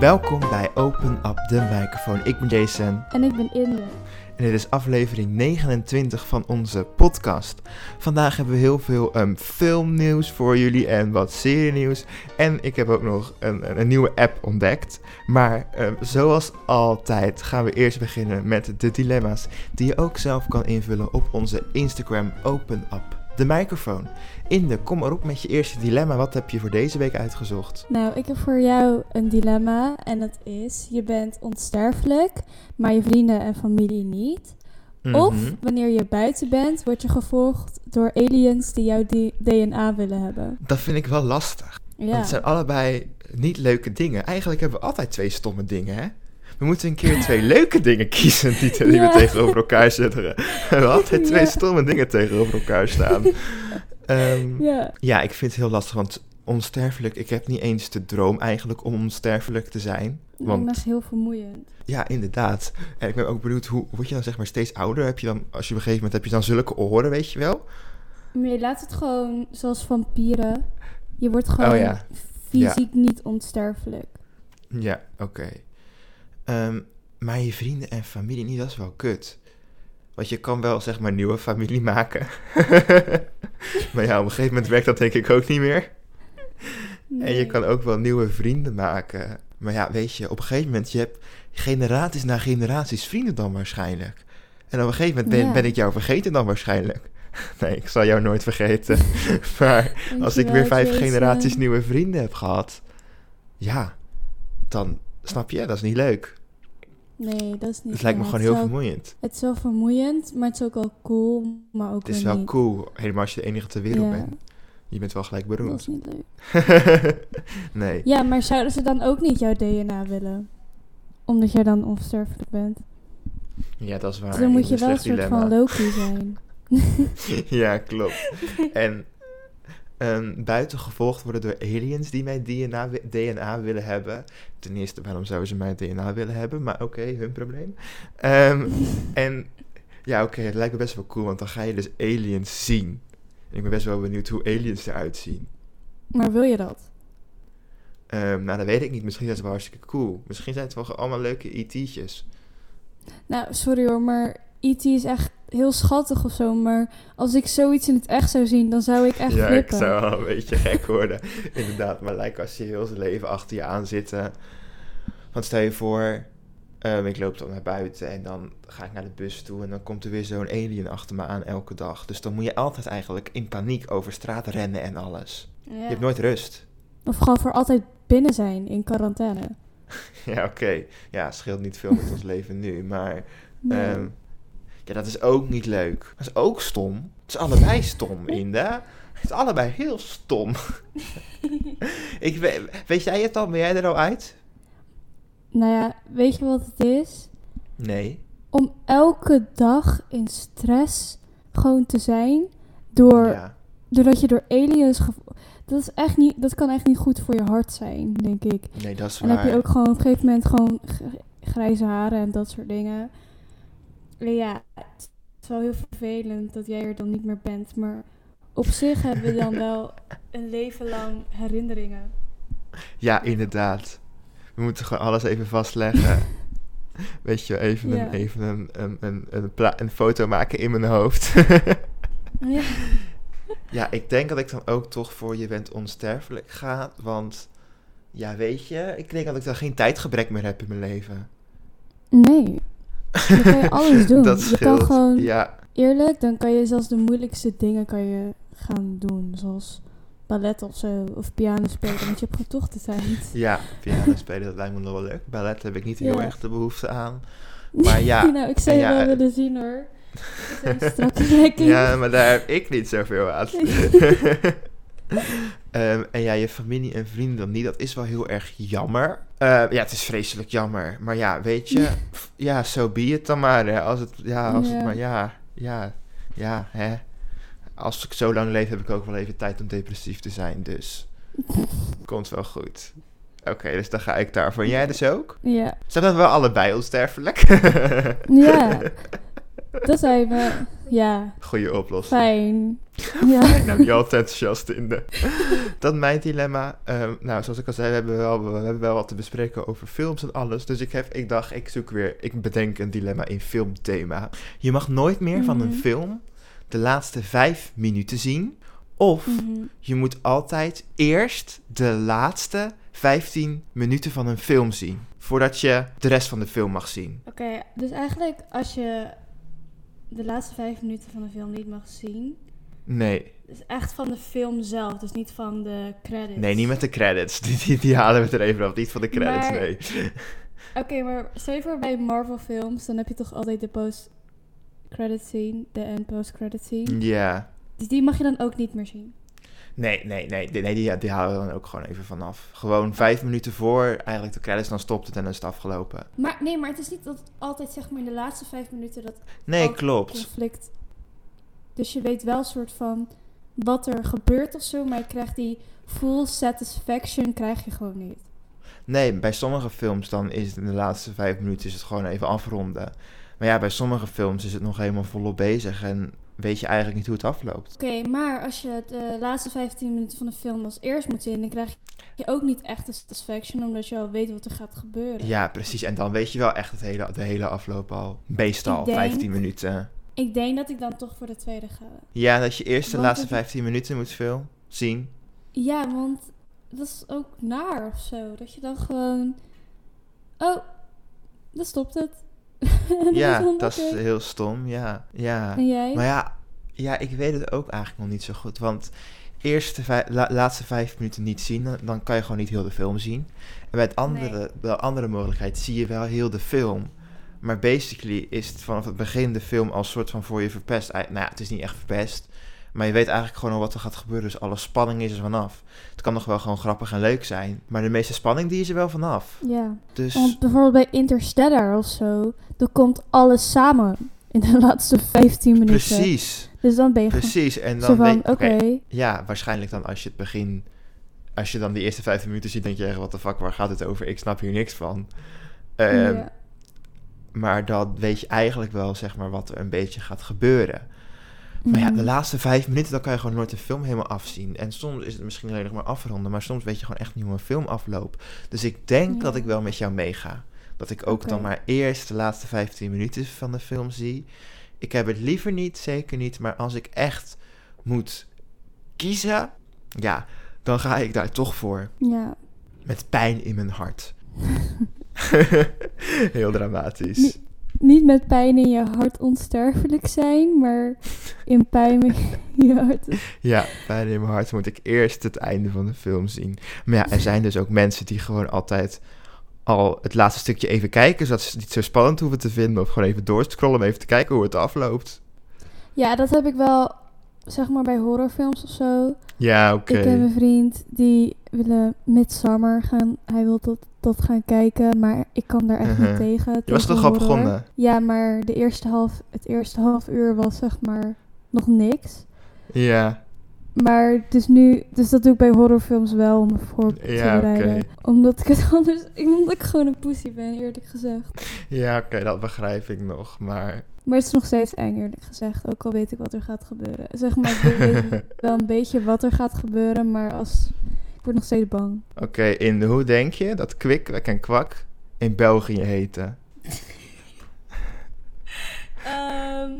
Welkom bij Open Up de Microfoon. Ik ben Jason En ik ben Inde. en dit is aflevering 29 van onze podcast. Vandaag hebben we heel veel ehm, filmnieuws voor jullie en wat serienieuws. En ik heb ook nog een, een, een nieuwe app ontdekt. Maar ehm, zoals altijd gaan we eerst beginnen met de dilemma's die je ook zelf kan invullen op onze Instagram Open Up de Microfoon. Inde, kom maar op met je eerste dilemma. Wat heb je voor deze week uitgezocht? Nou, ik heb voor jou een dilemma en dat is: je bent onsterfelijk, maar je vrienden en familie niet. Of Mhm. wanneer je buiten bent, word je gevolgd door aliens die jouw DNA willen hebben. Dat vind ik wel lastig. Ja. Want het zijn allebei niet leuke dingen. Eigenlijk hebben we altijd twee stomme dingen, hè? We moeten een keer twee leuke dingen kiezen die, die Ja. we tegenover elkaar zetten. We hebben altijd twee Ja. stomme dingen tegenover elkaar staan. Ehm, ja. Ja. ik vind het heel lastig, want onsterfelijk... Ik heb niet eens de droom eigenlijk om onsterfelijk te zijn. Want ben heel vermoeiend. ja, inderdaad. En ik ben ook benieuwd, hoe word je dan zeg maar steeds ouder? Heb je dan, als je op een gegeven moment heb je dan zulke oren, weet je wel? Maar je laat het gewoon zoals vampieren. Je wordt gewoon Oh ja. fysiek niet onsterfelijk. Ja, oké. Ehm, maar je vrienden en familie niet, dat is wel kut. Want je kan wel, zeg maar, nieuwe familie maken. maar ja, op een gegeven moment werkt dat denk ik ook niet meer. En je kan ook wel nieuwe vrienden maken. Maar ja, weet je, op een gegeven moment, je hebt generaties na generaties vrienden dan waarschijnlijk. En op een gegeven moment ben, Ja. ben ik jou vergeten dan waarschijnlijk. Nee, ik zal jou nooit vergeten. maar als ik weer vijf generaties nieuwe vrienden heb gehad, ja, dan snap je, dat is niet leuk. Nee, dat is niet. Het lijkt me gewoon heel wel- vermoeiend. Het is wel vermoeiend, maar het is ook wel cool, maar ook Het is wel niet. cool, helemaal als je de enige ter wereld Ja. bent. Je bent wel gelijk Dat is beroemd. niet leuk. nee. Ja, maar zouden ze dan ook niet jouw DNA willen? Omdat jij dan onsterfelijk bent. Ja, dat is waar. Dus dan moet je wel een soort dilemma. van Loki zijn. ja, klopt. En ehm, buiten gevolgd worden door aliens die mijn DNA, DNA willen hebben. Ten eerste, waarom zouden ze mijn DNA willen hebben? Maar oké, hun probleem. Ehm, en ja, oké, het lijkt me best wel cool, want dan ga je dus aliens zien. En ik ben best wel benieuwd hoe aliens eruit zien. Maar wil je dat? Ehm, nou, dat weet ik niet. Misschien zijn ze wel hartstikke cool. Misschien zijn het wel allemaal leuke ET'tjes. Nou, sorry hoor, maar E.T. is echt heel schattig of zo. Maar als ik zoiets in het echt zou zien, dan zou ik echt ja, flippen. ik zou wel een beetje gek worden. Inderdaad, maar lijkt als je heel zijn leven achter je aan zitten. Want stel je voor, ehm, ik loop dan naar buiten en dan ga ik naar de bus toe en dan komt er weer zo'n alien achter me aan elke dag. Dus dan moet je altijd eigenlijk in paniek over straat rennen en alles. Ja. Je hebt nooit rust. Of gewoon voor altijd binnen zijn in quarantaine. Ja, oké. Ja, scheelt niet veel met ons leven nu, maar Nee. ehm, ja, dat is ook niet leuk. Dat is ook stom. Het is allebei stom, Inda. Het is allebei heel stom. ik weet, weet jij het al? Ben jij er al uit? Nou ja, weet je wat het is? Nee. Om elke dag in stress gewoon te zijn. Door, Ja. Doordat je door aliens... Dat, is echt niet, dat kan echt niet goed voor je hart zijn, denk ik. Nee, dat is En dan waar. heb je ook gewoon op een gegeven moment gewoon grijze haren en dat soort dingen. Ja, het is wel heel vervelend dat jij er dan niet meer bent. Maar op zich hebben we dan wel een leven lang herinneringen. Ja, inderdaad. We moeten gewoon alles even vastleggen. Weet je, even, Ja. een, even een, een, een, een, een foto maken in mijn hoofd. Ja. ja, ik denk dat ik dan ook toch voor je bent onsterfelijk ga. Want, ja, weet je, ik denk dat ik dan geen tijdgebrek meer heb in mijn leven. Nee, dan kan je alles doen. Dat je kan gewoon, Ja, eerlijk, dan kan je zelfs de moeilijkste dingen kan je gaan doen. Zoals ballet of zo, of piano spelen, want je hebt gewoon toch de tijd. ja, piano spelen, dat lijkt me nog wel leuk. Ballet heb ik niet heel Ja. erg de behoefte aan. Maar ja, nou, ik zou je ja, wel eh, willen zien hoor. Ja, maar daar heb ik niet zoveel aan. Ehm, en ja, je familie en vrienden dan niet. Dat is wel heel erg jammer. Eh, ja, het is vreselijk jammer. Maar ja, weet je, ja, zo be het dan maar. Hè. Als het, ja, als het maar, ja, ja, ja, hè. Als ik zo lang leef, heb ik ook wel even tijd om depressief te zijn. Dus, komt wel goed. Oké, dus dan ga ik daarvoor. Jij dus ook? Ja. Zijn dat wel allebei onsterfelijk? Ja. Dan zijn we, ja, Goeie oplossing. fijn. Ja. nou, niet altijd enthousiast in de... Dat mijn dilemma. Ehm, nou, zoals ik al zei, we hebben, wel, we hebben wel wat te bespreken over films en alles. Dus ik, heb, ik dacht, ik zoek weer... Ik bedenk een dilemma in filmthema. Je mag nooit meer van een Mhm. film de laatste vijf minuten zien. Of Mhm. je moet altijd eerst de laatste 15 minuten van een film zien. Voordat je de rest van de film mag zien. Oké, dus eigenlijk als je de laatste vijf minuten van een film niet mag zien, Nee, is echt van de film zelf, dus niet van de credits. nee, niet met de credits. Die, die, die halen we er even af. Niet van de credits, Maar- nee. Oké, maar stel je voor bij Marvel films, dan heb je toch altijd de post-credit scene, de end post-credit scene. Ja. Dus die mag je dan ook niet meer zien. Nee, nee, nee, die- nee die, die halen we dan ook gewoon even vanaf. Gewoon vijf minuten voor eigenlijk de credits, dan stopt het en dan is het afgelopen. Maar nee, maar het is niet dat altijd zeg maar in de laatste vijf minuten dat Nee, klopt. conflict. Dus je weet wel soort van wat er gebeurt of zo, maar je krijgt die full satisfaction krijg je gewoon niet. Nee, bij sommige films dan is het in de laatste vijf minuten is het gewoon even afronden. Maar ja, bij sommige films is het nog helemaal volop bezig en weet je eigenlijk niet hoe het afloopt. Oké, maar als je de laatste 15 minuten van de film als eerst moet zien, dan krijg je ook niet echt de satisfaction, omdat je al weet wat er gaat gebeuren. Ja, precies. En dan weet je wel echt het hele, de hele afloop al. Meestal, denk- 15 minuten. Ik denk dat ik dan toch voor de tweede ga. Ja, dat je eerst de Want laatste het- 15 minuten moet film zien. Ja, want dat is ook naar of zo. Dat je dan gewoon. Oh, dan stopt het. Ja, dat is heel stom. Ja, ja. En jij? Maar ja, ja, ik weet het ook eigenlijk nog niet zo goed. Want eerst de vij- la- laatste vijf minuten niet zien, dan, dan kan je gewoon niet heel de film zien. En bij het andere, de andere mogelijkheid zie je wel heel de film. Maar basically is het vanaf het begin de film als soort van voor je verpest. Nou ja, het is niet echt verpest. Maar je weet eigenlijk gewoon al wat er gaat gebeuren. Dus alle spanning is er vanaf. Het kan nog wel gewoon grappig en leuk zijn. Maar de meeste spanning die is er wel vanaf. Ja. Dus Want bijvoorbeeld bij Interstellar of zo, dan komt alles samen in de laatste 15 minuten. precies, Dus dan ben je precies. En dan van, oké. Ja, waarschijnlijk dan als je het begin... Als je dan die eerste vijf minuten ziet, denk je echt... Wat de fuck, waar gaat het over? Ik snap hier niks van. Ehm, ja. Maar dan weet je eigenlijk wel, zeg maar, wat er een beetje gaat gebeuren. Maar ja, de Mhm. laatste vijf minuten, dan kan je gewoon nooit de film helemaal afzien. En soms is het misschien alleen nog maar afronden, maar soms weet je gewoon echt niet hoe een film afloopt. Dus ik denk Ja. dat ik wel met jou meega. Dat ik ook dan maar eerst de laatste 15 minuten van de film zie. Ik heb het liever niet, zeker niet. Maar als ik echt moet kiezen, ja, dan ga ik daar toch voor. Ja. Met pijn in mijn hart. Heel dramatisch. Nee. Niet met pijn in je hart onsterfelijk zijn, maar in pijn in je hart. Ja, pijn in mijn hart moet ik eerst het einde van de film zien. Maar ja, er zijn dus ook mensen die gewoon altijd al het laatste stukje even kijken, zodat ze het niet zo spannend hoeven te vinden. Of gewoon even doorscrollen om even te kijken hoe het afloopt. Ja, dat heb ik wel, zeg maar bij horrorfilms of zo. Ja, oké. Ik heb een vriend die willen Midsummer gaan. Hij wil tot, tot gaan kijken, maar ik kan daar echt Mhm. niet tegen. Je was toch al begonnen? Ja, maar de eerste half, het eerste half uur was zeg maar nog niks. Ja, Maar dus nu, dus dat doe ik bij horrorfilms wel om me voor te Ja, bereiden. Omdat ik het anders, ik- omdat ik gewoon een pussy ben, eerlijk gezegd. ja oké, dat begrijp ik nog. Maar Maar het is nog steeds eng, eerlijk gezegd. Ook al weet ik wat er gaat gebeuren. Zeg maar, ik weet wel een beetje wat er gaat gebeuren, maar als, ik word nog steeds bang. oké, in hoe denk je dat Kwik, Wek en Kwak in België heten? Ehm,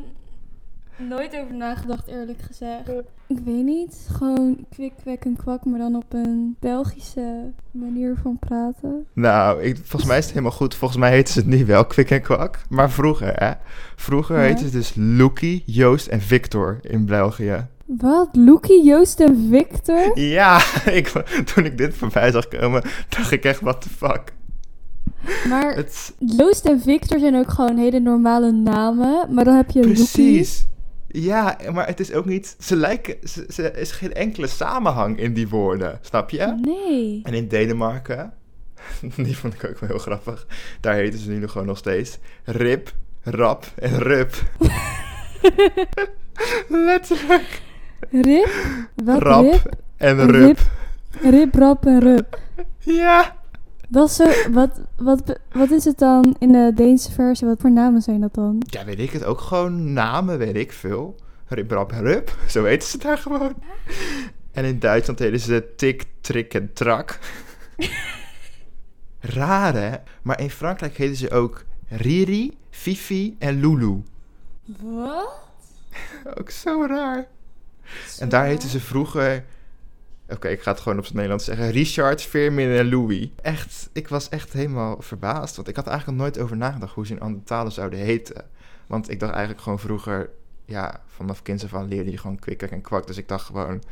nooit over nagedacht, eerlijk gezegd. Ik weet niet. Gewoon kwik, kwek en kwak, maar dan op een Belgische manier van praten. Nou, ik, volgens mij is het helemaal goed. Volgens mij heten ze het nu wel Kwik en Kwak. Maar vroeger, hè? Vroeger Ja. heette het dus Loekie, Joost en Victor in België. Wat? Loekie, Joost en Victor? Ja, ik, toen ik dit voorbij zag komen, dacht ik echt, what the fuck. Maar Het, Joost en Victor zijn ook gewoon hele normale namen. Maar dan heb je Loekie. precies. Ja, maar het is ook niet... Ze lijken... Ze, ze- er is geen enkele samenhang in die woorden, snap je? Nee. En in Denemarken, die vond ik ook wel heel grappig, daar heten ze nu nog gewoon nog steeds Rip, Rap en Rup. Letterlijk. Rip? Wat Rap rip? en. Rup. Rip, rap en rup. Ja. Dat is zo, wat, wat, wat is het dan in de Deense versie? Wat voor namen zijn dat dan? Ja, weet ik het ook gewoon. Namen, weet ik veel. Rip, rap, rup. Zo weten ze daar gewoon. En in Duitsland deden ze tik, trik en trak. Raar, hè? Maar in Frankrijk heten ze ook Riri, Fifi en Lulu. Wat? Ook zo raar. En daar heten ze vroeger... Oké, ik ga het gewoon op het Nederlands zeggen. Richard, Firmin en Louis. Echt, ik was echt helemaal verbaasd. Want ik had eigenlijk nog nooit over nagedacht hoe ze in andere talen zouden heten. Want ik dacht eigenlijk gewoon vroeger... Ja, vanaf kinds af aan leerde je gewoon kwik, en kwak. Dus ik dacht gewoon...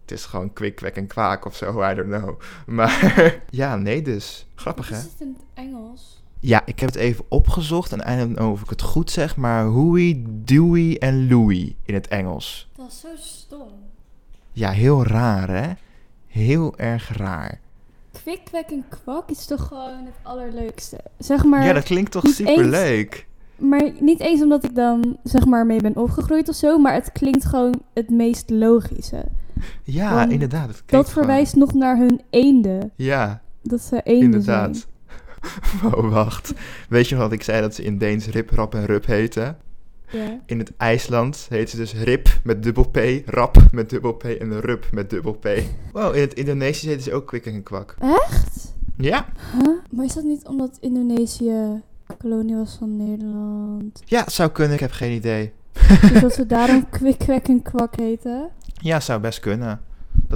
Het is gewoon kwik, kwek en kwaak of zo, I don't know. Maar ja, nee dus. Grappig, hè? is het in het Engels? Ja, ik heb het even opgezocht en I don't know of ik het goed zeg, maar Huey, Dewey en Louie in het Engels. Dat is zo stom. Ja, heel raar, hè? Heel erg raar. Kwik, en kwak is toch gewoon het allerleukste. Zeg maar, ja, dat klinkt toch niet eens- superleuk? maar niet eens omdat ik dan zeg maar mee ben opgegroeid of zo, maar het klinkt gewoon het meest logische. Ja, Want inderdaad. Dat verwijst nog naar hun eenden. Ja, Dat ze eenden zijn. oh, wacht. Weet je nog wat ik zei dat ze in Deens Rip, Rap en Rup heten? Ja. In het IJsland heet ze dus Rip met dubbel P, Rap met dubbel P en Rup met dubbel P. Wow, in het Indonesisch heten ze ook kwik en kwak. Echt? Ja? Huh? Maar is dat niet omdat Indonesië kolonie was van Nederland? Ja, zou kunnen. Ik heb geen idee. Dus dat ze daarom kwik, kwek en kwak heten? Ja, zou best kunnen.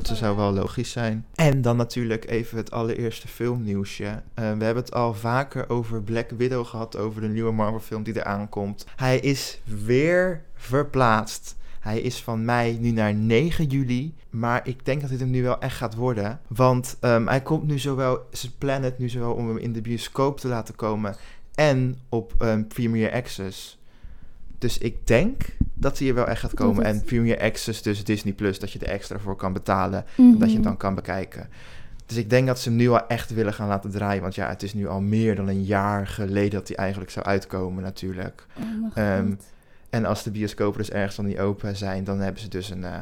Dat zou wel logisch zijn. En dan natuurlijk even het allereerste filmnieuwsje. Eh, we hebben het al vaker over Black Widow gehad, over de nieuwe Marvel film die eraan komt. Hij is weer verplaatst. Hij is van mei nu naar 9 juli. Maar ik denk dat dit hem nu wel echt gaat worden. Want ehm, hij komt nu zowel, ze plannen nu zowel om hem in de bioscoop te laten komen en op ehm, Premier Access. Dus ik denk dat hij er wel echt gaat komen. het- En Premier Access, dus Disney Plus, dat je er extra voor kan betalen. En dat je Mhm. hem dan kan bekijken. Dus ik denk dat ze hem nu al echt willen gaan laten draaien. Want ja, het is nu al meer dan een jaar geleden dat hij eigenlijk zou uitkomen natuurlijk. Oh Ehm. En als de bioscopen dus ergens dan niet open zijn, dan hebben ze dus een, eh,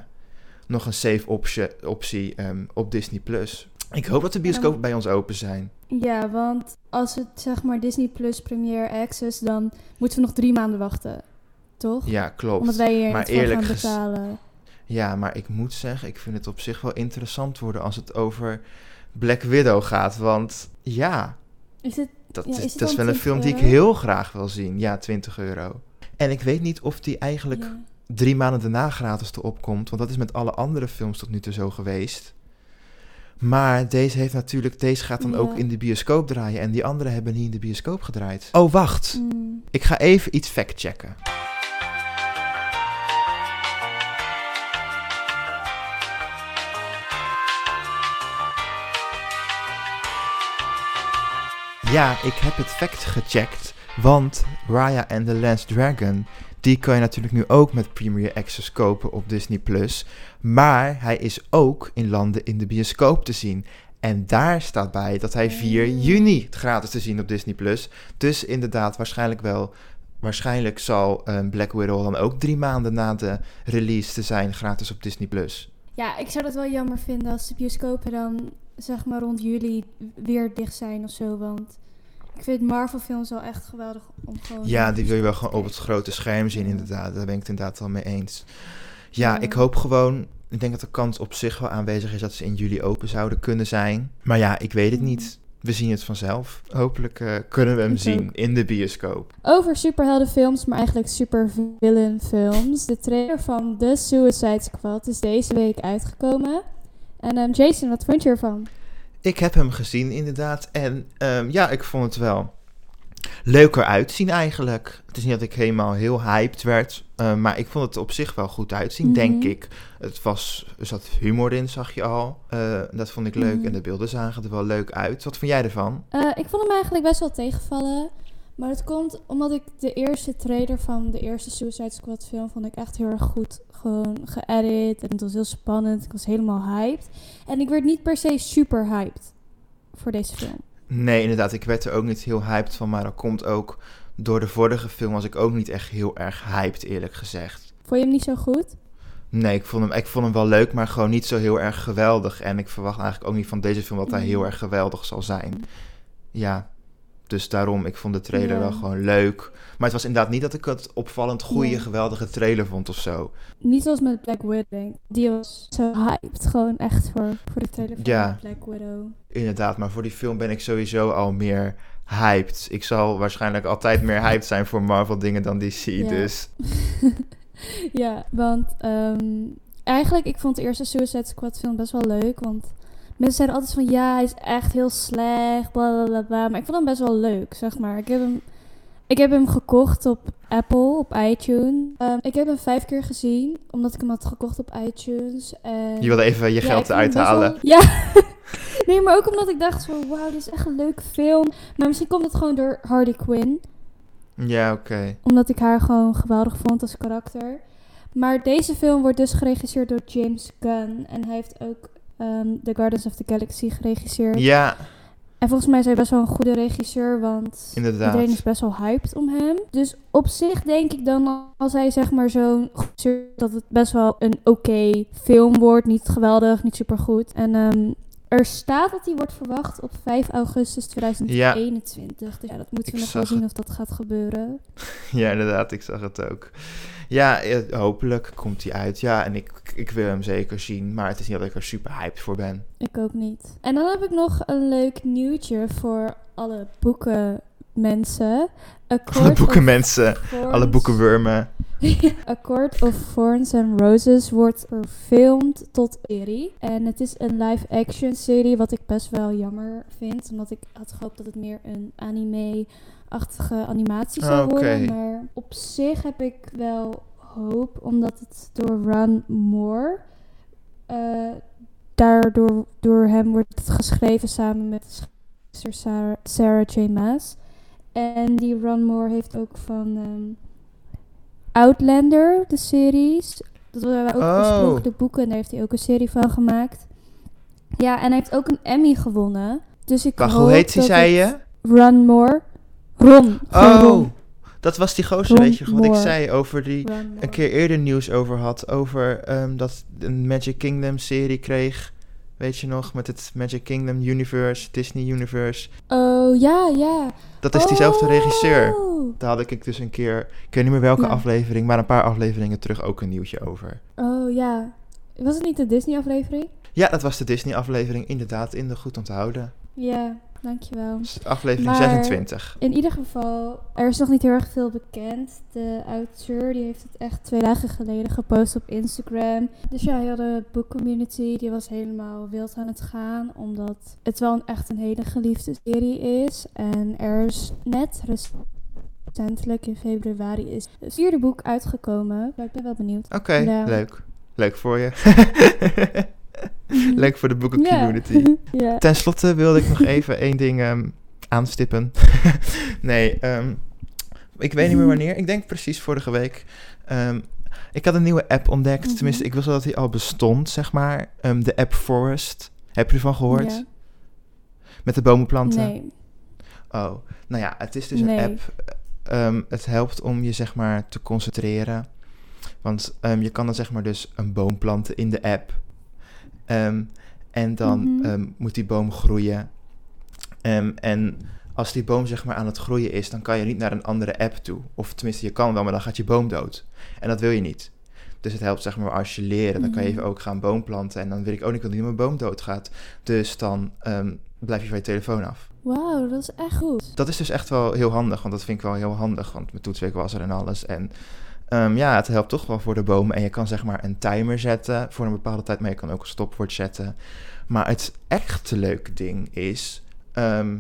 nog een safe optie, optie ehm, op Disney Plus. Ik hoop dat de bioscopen bij ons open zijn. Ja, want als het zeg maar Disney Plus Premier Access, dan moeten we nog drie maanden wachten. Toch? Ja, klopt. Omdat wij hier Maar eerlijk gaan betalen. Ja, maar ik moet zeggen, ik vind het op zich wel interessant worden als het over Black Widow gaat. Want ja, Is het... dat Ja, is, is het dat is dan wel een 20 film die ik heel graag wil zien. Ja, 20 euro. En ik weet niet of die eigenlijk Ja. drie maanden daarna gratis erop komt. Want dat is met alle andere films tot nu toe zo geweest. Maar deze heeft natuurlijk, deze gaat dan Ja. ook in de bioscoop draaien. En die andere hebben niet in de bioscoop gedraaid. Oh, wacht. Mm. Ik ga even iets factchecken. Ja, ik heb het fact gecheckt. Want Raya and the Last Dragon, die kan je natuurlijk nu ook met Premier Access kopen op Disney+. Plus. Maar hij is ook in landen in de bioscoop te zien. En daar staat bij dat hij 4 Oh. juni gratis te zien op Disney+. Plus. Dus inderdaad, waarschijnlijk wel. Waarschijnlijk zal eh, Black Widow dan ook drie maanden na de release te zijn gratis op Disney+. Plus. Ja, ik zou dat wel jammer vinden als de bioscopen dan zeg maar rond juli weer dicht zijn of zo. Want ik vind Marvel films wel echt geweldig om gewoon... Ja, die wil je wel gewoon op het grote scherm zien, inderdaad. Daar ben ik het inderdaad wel mee eens. Ja, ik hoop gewoon... Ik denk dat de kans op zich wel aanwezig is dat ze in juli open zouden kunnen zijn. Maar ja, ik weet het Mm. niet. We zien het vanzelf. Hopelijk eh, kunnen we hem Ik zien ook. in de bioscoop. Over superheldenfilms, maar eigenlijk supervillainfilms. De trailer van The Suicide Squad is deze week uitgekomen. En ehm, Jason, wat vond je ervan? Ik heb hem gezien, inderdaad. En ehm, ja, ik vond het wel leuker uitzien eigenlijk. Het is niet dat ik helemaal heel hyped werd. eh, maar ik vond het op zich wel goed uitzien, Mhm. denk ik. Het was, er zat humor in, zag je al. Eh, dat vond ik leuk. Mhm. En de beelden zagen er wel leuk uit. Wat vond jij ervan? Eh, ik vond hem eigenlijk best wel tegenvallen. Maar dat komt omdat ik de eerste trailer van de eerste Suicide Squad film vond ik echt heel erg goed gewoon geëdit. En het was heel spannend. Ik was helemaal hyped. En ik werd niet per se super hyped voor deze film. Nee, inderdaad. Ik werd er ook niet heel hyped van. Maar dat komt ook door de vorige film was ik ook niet echt heel erg hyped, eerlijk gezegd. Vond je hem niet zo goed? Nee, ik vond, hem, ik vond hem wel leuk, maar gewoon niet zo heel erg geweldig. En ik verwacht eigenlijk ook niet van deze film dat hij heel erg geweldig zal zijn. ja, dus daarom, ik vond de trailer Ja. wel gewoon leuk. Maar het was inderdaad niet dat ik het opvallend goede, Nee. geweldige trailer vond of zo. Niet zoals met Black Widow. Die was zo hyped. Gewoon echt voor, voor de trailer van Ja. Black Widow. Inderdaad, maar voor die film ben ik sowieso al meer hyped. Ik zal waarschijnlijk altijd meer hyped zijn voor Marvel dingen dan DC, Ja. dus... ja, want ehm, eigenlijk, ik vond de eerste Suicide Squad film best wel leuk. Want mensen zeiden altijd van, ja, hij is echt heel slecht, bla bla bla. Maar ik vond hem best wel leuk, zeg maar. Ik heb hem, ik heb hem gekocht op Apple, op iTunes. Ehm, ik heb hem vijf keer gezien, omdat ik hem had gekocht op iTunes. En Je wilde even je geld ik vond hem eruit best halen. wel- Ja. nee, maar ook omdat ik dacht van, wauw, dit is echt een leuke film. Maar misschien komt het gewoon door Harley Quinn. Ja, oké. Omdat ik haar gewoon geweldig vond als karakter. Maar deze film wordt dus geregisseerd door James Gunn. En hij heeft ook ehm, The Guardians of the Galaxy geregisseerd. Ja, En volgens mij is hij best wel een goede regisseur, want inderdaad. iedereen is best wel hyped om hem. Dus op zich denk ik dan, als hij zeg maar zo'n dat het best wel een oké film wordt. Niet geweldig, niet supergoed. En ehm, er staat dat hij wordt verwacht op 5 augustus 2021. Dus ja, dat moeten we Ik nog wel zien het. of dat gaat gebeuren. Ja, inderdaad, ik zag het ook. Ja, eh, hopelijk komt hij uit. Ja, en ik, ik wil hem zeker zien. Maar het is niet dat ik er super hyped voor ben. Ik ook niet. En dan heb ik nog een leuk nieuwtje voor alle boekenmensen. Alle boekenmensen, alle boekenwurmen. A Court of Thorns and Roses wordt verfilmd tot serie. En het is een live-action serie, wat ik best wel jammer vind. Omdat ik had gehoopt dat het meer een anime-achtige animatie zou Ah, worden. Maar op zich heb ik wel hoop, omdat het door Ron Moore... eh, daardoor door hem wordt het geschreven samen met Sarah, Sarah J. Maas. En die Ron Moore heeft ook van ehm, Outlander, de series. Dat waren ook Oh. oorspronkelijk boeken en daar heeft hij ook een serie van gemaakt. Ja, en hij heeft ook een Emmy gewonnen. Dus ik Wacht, hoop hoe heet hij, zei je? Ron Moore. Ron. Oh, Ron. dat was die gozer, Ron weet je, wat ik zei over die... Een keer eerder nieuws over had. Over ehm, dat een Magic Kingdom serie kreeg. Weet je nog, met het Magic Kingdom Universe, Disney Universe. Oh, ja, ja. Dat is diezelfde regisseur. Oh. Daar had ik dus een keer, ik weet niet meer welke Ja. aflevering, maar een paar afleveringen terug ook een nieuwtje over. Oh, ja. Was het niet de Disney-aflevering? Ja, dat was de Disney aflevering, inderdaad, in de goed onthouden. Ja, dankjewel. Aflevering Maar- 26. In ieder geval, er is nog niet heel erg veel bekend. De auteur die heeft het echt twee dagen geleden gepost op Instagram. Dus ja, heel de boekcommunity die was helemaal wild aan het gaan. Omdat het wel een, echt een hele geliefde serie is. En er is net recentelijk in februari is het vierde boek uitgekomen. Ja, ik ben wel benieuwd. Oké, leuk. Leuk voor je. Mhm. leuk voor de boekencommunity. ja. Ten slotte wilde ik nog even één ding ehm, aanstippen. nee, ehm, ik weet niet meer wanneer. Ik denk precies vorige week. Ehm, ik had een nieuwe app ontdekt. Mhm. Tenminste, ik wist wel dat die al bestond, zeg maar. De app Forest. Heb je ervan gehoord? Ja. Met de bomenplanten? Nee. Oh, nou ja, het is dus Nee. een app. het helpt om je zeg maar te concentreren. Want je kan dan zeg maar dus een boom planten in de app. Ehm, en dan Mhm. ehm, moet die boom groeien. Ehm, en als die boom zeg maar aan het groeien is, dan kan je niet naar een andere app toe. Of tenminste, je kan wel, maar dan gaat je boom dood. En dat wil je niet. Dus het helpt zeg maar als je leren, dan kan je Mhm. even ook gaan boom planten. En dan wil ik ook niet dat mijn boom doodgaat. Dus dan blijf je van je telefoon af. Wauw, dat is echt goed. Dat is dus echt wel heel handig, want dat vind ik wel heel handig. Want mijn toetsweek was er en alles. En ehm, ja, het helpt toch wel voor de bomen. En je kan zeg maar een timer zetten voor een bepaalde tijd, maar je kan ook een stopwoord zetten. Maar het echte leuke ding is, ehm,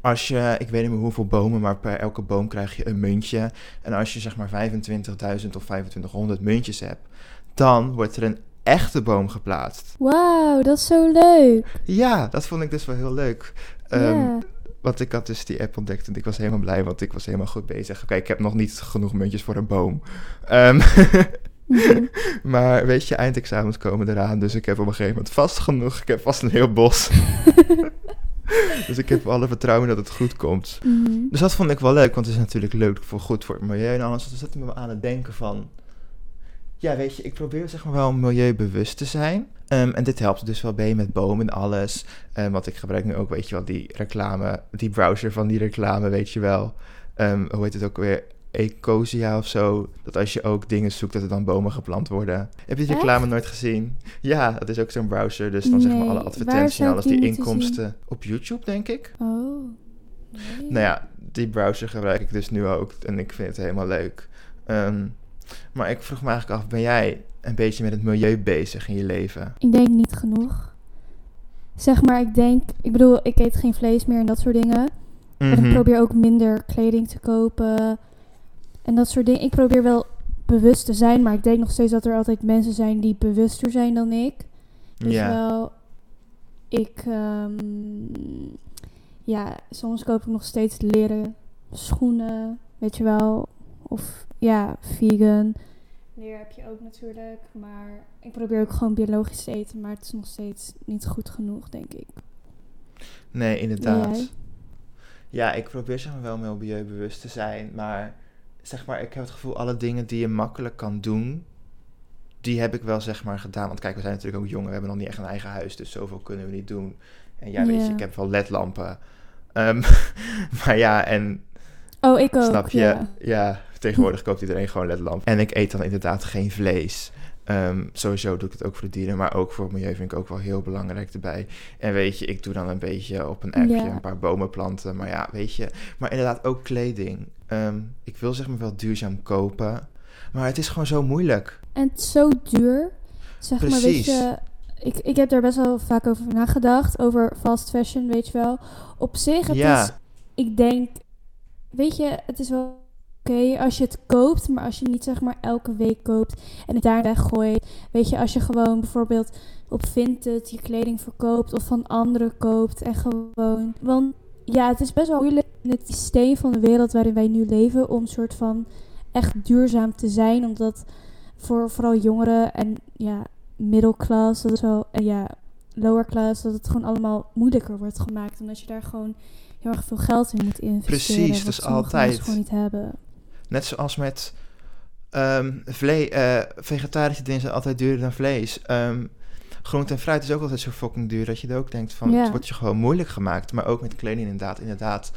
als je, ik weet niet meer hoeveel bomen, maar per elke boom krijg je een muntje. En als je zeg maar 25.000 of 2500 muntjes hebt, dan wordt er een echte boom geplaatst. Wauw, dat is zo leuk. Ja, dat vond ik dus wel heel leuk. Ehm. Want ik had dus die app ontdekt en ik was helemaal blij, want ik was helemaal goed bezig. Oké, ik heb nog niet genoeg muntjes voor een boom. Ehm, maar weet je, eindexamens komen eraan, dus ik heb op een gegeven moment vast genoeg. Ik heb vast een heel bos. dus ik heb alle vertrouwen dat het goed komt. Mhm. Dus dat vond ik wel leuk, want het is natuurlijk leuk voor goed voor het milieu en alles. Dus dat zette me aan het denken van... Ja, weet je, ik probeer zeg maar wel milieubewust te zijn. Ehm, en dit helpt dus wel bij met bomen en alles. Um, want ik gebruik nu ook, weet je wel, die reclame, die browser van die reclame, weet je wel. Um, hoe heet het ook weer? Ecosia of zo. Dat als je ook dingen zoekt, dat er dan bomen geplant worden. Heb je die reclame nooit gezien? Ja, dat is ook zo'n browser. Dus dan zeg maar alle advertenties en alles, die, die inkomsten. Op YouTube, denk ik. Oh. Nee. Nou ja, die browser gebruik ik dus nu ook. En ik vind het helemaal leuk. Maar ik vroeg me eigenlijk af, ben jij een beetje met het milieu bezig in je leven? Ik denk niet genoeg. Zeg maar, ik denk, ik bedoel, ik eet geen vlees meer en dat soort dingen. En ik Mhm. probeer ook minder kleding te kopen. En dat soort dingen. Ik probeer wel bewust te zijn, maar ik denk nog steeds dat er altijd mensen zijn die bewuster zijn dan ik. Ja, wel, ik, ehm, ja, soms koop ik nog steeds leren schoenen, weet je wel. Of ja, vegan. Leer heb je ook natuurlijk, maar ik probeer ook gewoon biologisch te eten, maar het is nog steeds niet goed genoeg, denk ik. nee, inderdaad. Ja, ik probeer zeg maar wel milieubewust te zijn, maar zeg maar, ik heb het gevoel, alle dingen die je makkelijk kan doen, die heb ik wel zeg maar gedaan. Want kijk, we zijn natuurlijk ook jong, we hebben nog niet echt een eigen huis, dus zoveel kunnen we niet doen. En ja, weet je, ik heb wel ledlampen. Ehm, maar ja, en Oh, ik ook. Snap je? Ja. Ja, tegenwoordig koopt iedereen gewoon ledlamp. En ik eet dan inderdaad geen vlees. Ehm, sowieso doe ik het ook voor de dieren, maar ook voor het milieu vind ik ook wel heel belangrijk erbij. En weet je, ik doe dan een beetje op een appje Ja. een paar bomen planten. Maar ja, weet je, maar inderdaad ook kleding. Ehm, ik wil zeg maar wel duurzaam kopen, maar het is gewoon zo moeilijk. En het is zo duur. Zeg maar, weet je, ik, ik heb daar best wel vaak over nagedacht. Over fast fashion, weet je wel. Op zich, het Ja. is, ik denk, weet je, het is wel oké als je het koopt, maar als je niet zeg maar elke week koopt en het daar weggooit. Weet je, als je gewoon bijvoorbeeld op Vinted je kleding verkoopt of van anderen koopt en gewoon, want ja, het is best wel moeilijk in het systeem van de wereld waarin wij nu leven om soort van echt duurzaam te zijn, omdat voor vooral jongeren en ja, middelklas, dat is wel, en ja, lower class, dat het gewoon allemaal moeilijker wordt gemaakt. Omdat je daar gewoon heel erg veel geld in moet investeren. Precies, wat dus sommige altijd. gewoon niet hebben. Net zoals met ehm vle eh, vegetarische dingen zijn altijd duurder dan vlees. Ehm groente en fruit is ook altijd zo fucking duur dat je er ook denkt van Ja. het wordt je gewoon moeilijk gemaakt. Maar ook met kleding inderdaad, inderdaad.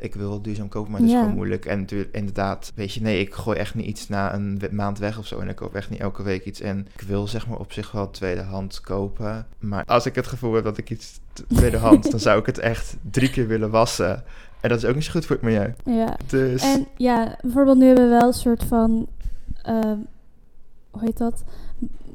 Ik wil duurzaam kopen, maar het is Ja. gewoon moeilijk. En natuurlijk, inderdaad, weet je, nee, ik gooi echt niet iets na een maand weg of zo. En ik koop echt niet elke week iets. En ik wil zeg maar op zich wel tweedehands kopen. Maar als ik het gevoel heb dat ik iets t- tweedehands, dan zou ik het echt drie keer willen wassen. En dat is ook niet zo goed voor het milieu. Ja. Dus En ja, bijvoorbeeld nu hebben we wel een soort van, ehm, hoe heet dat?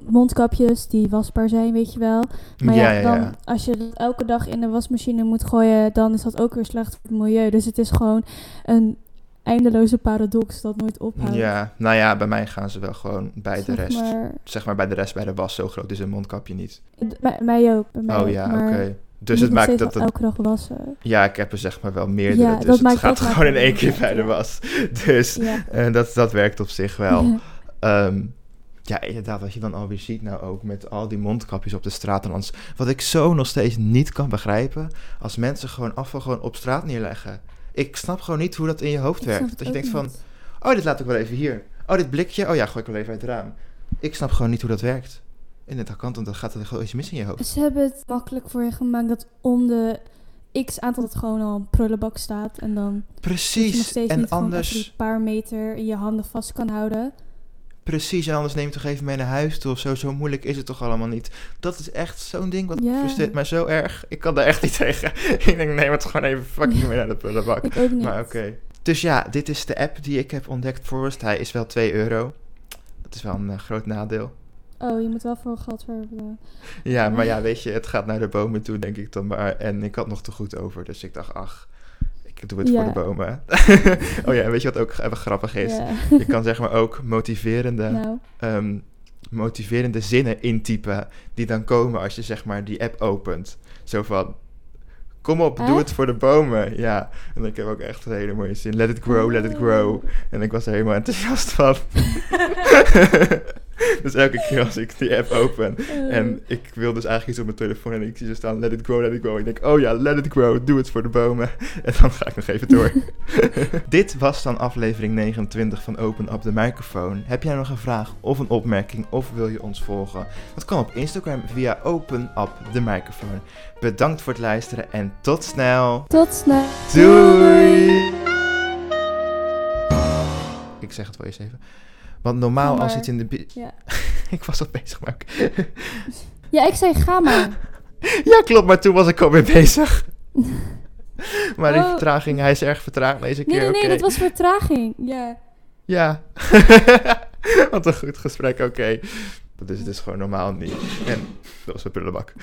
Mondkapjes die wasbaar zijn, weet je wel. Maar ja, ja, ja, dan, als je dat elke dag in de wasmachine moet gooien, dan is dat ook weer slecht voor het milieu. Dus het is gewoon een eindeloze paradox dat nooit ophoudt. Ja, nou ja, bij mij gaan ze wel gewoon bij de rest. Maar, Zeg maar bij de rest bij de was, zo groot is een mondkapje niet. bij mij ook. Bij mij oh ook, ja, oké. Dus het maakt dat het... elke dag wassen. Ja, ik heb er zeg maar wel meerdere, Ja, dus dat het maakt- gaat gewoon in één keer bij de was. Dus Ja. eh, dat, dat werkt op zich wel. Ehm, ja, inderdaad, wat je dan alweer ziet nou ook met al die mondkapjes op de straat. En anders, wat ik zo nog steeds niet kan begrijpen, als mensen gewoon afval gewoon op straat neerleggen. Ik snap gewoon niet hoe dat in je hoofd Ik werkt. Dat je denkt van, niet. oh, dit laat ik wel even hier. Oh, dit blikje, oh ja, gooi ik wel even uit het raam. Ik snap gewoon niet hoe dat werkt. In het kant, want dan gaat er gewoon iets mis in je hoofd. Ze hebben het makkelijk voor je gemaakt dat om de x aantal het gewoon al een prullenbak staat. En dan dat Precies. En niet anders, die paar meter in je handen vast kan houden. precies, en anders neem je toch even mee naar huis toe of zo. Zo moeilijk is het toch allemaal niet. Dat is echt zo'n ding wat Ja. frustreert mij zo erg. Ik kan daar echt niet tegen. ik denk, neem het gewoon even fucking mee naar de prullenbak. Ik ook niet. Maar oké. Dus ja, dit is de app die ik heb ontdekt, Forest. Hij is wel 2 euro. Dat is wel een eh, groot nadeel. Oh, je moet wel voor geld verbetalen. Ja, maar ja, weet je, het gaat naar de bomen toe, denk ik dan maar. En ik had nog te goed over, dus ik dacht, ach, ik doe het Ja. voor de bomen. oh ja, en weet je wat ook even grappig is? Ja. Je kan zeg maar ook motiverende, nou, ehm, motiverende zinnen intypen die dan komen als je zeg maar die app opent. Zo van, kom op, doe het voor de bomen. Ja, en ik heb ook echt een hele mooie zin. Let it grow, let it grow. Oh. En ik was er helemaal enthousiast van. dus elke keer als ik die app open Eh, en ik wil dus eigenlijk iets op mijn telefoon en ik zie ze staan, let it grow, let it grow. Ik denk, oh ja, let it grow, doe het voor de bomen. En dan ga ik nog even door. Dit was dan aflevering 29 van Open Up de Microfoon. Heb jij nog een vraag of een opmerking of wil je ons volgen? Dat kan op Instagram via Open Up de Microfoon. Bedankt voor het luisteren en tot snel. Tot snel. Doei! Ik zeg het wel eens even. Want normaal als iets in de... Ja. ik was al bezig, maar... ja, ik zei ga maar. Ja, klopt, maar toen was ik alweer bezig. maar die Oh. vertraging, hij is erg vertraagd deze Nee, keer. nee, nee, oké. dat was vertraging. Ja. Ja. Wat een goed gesprek, oké. Dat is dus gewoon normaal niet. En dat was een prullenbak.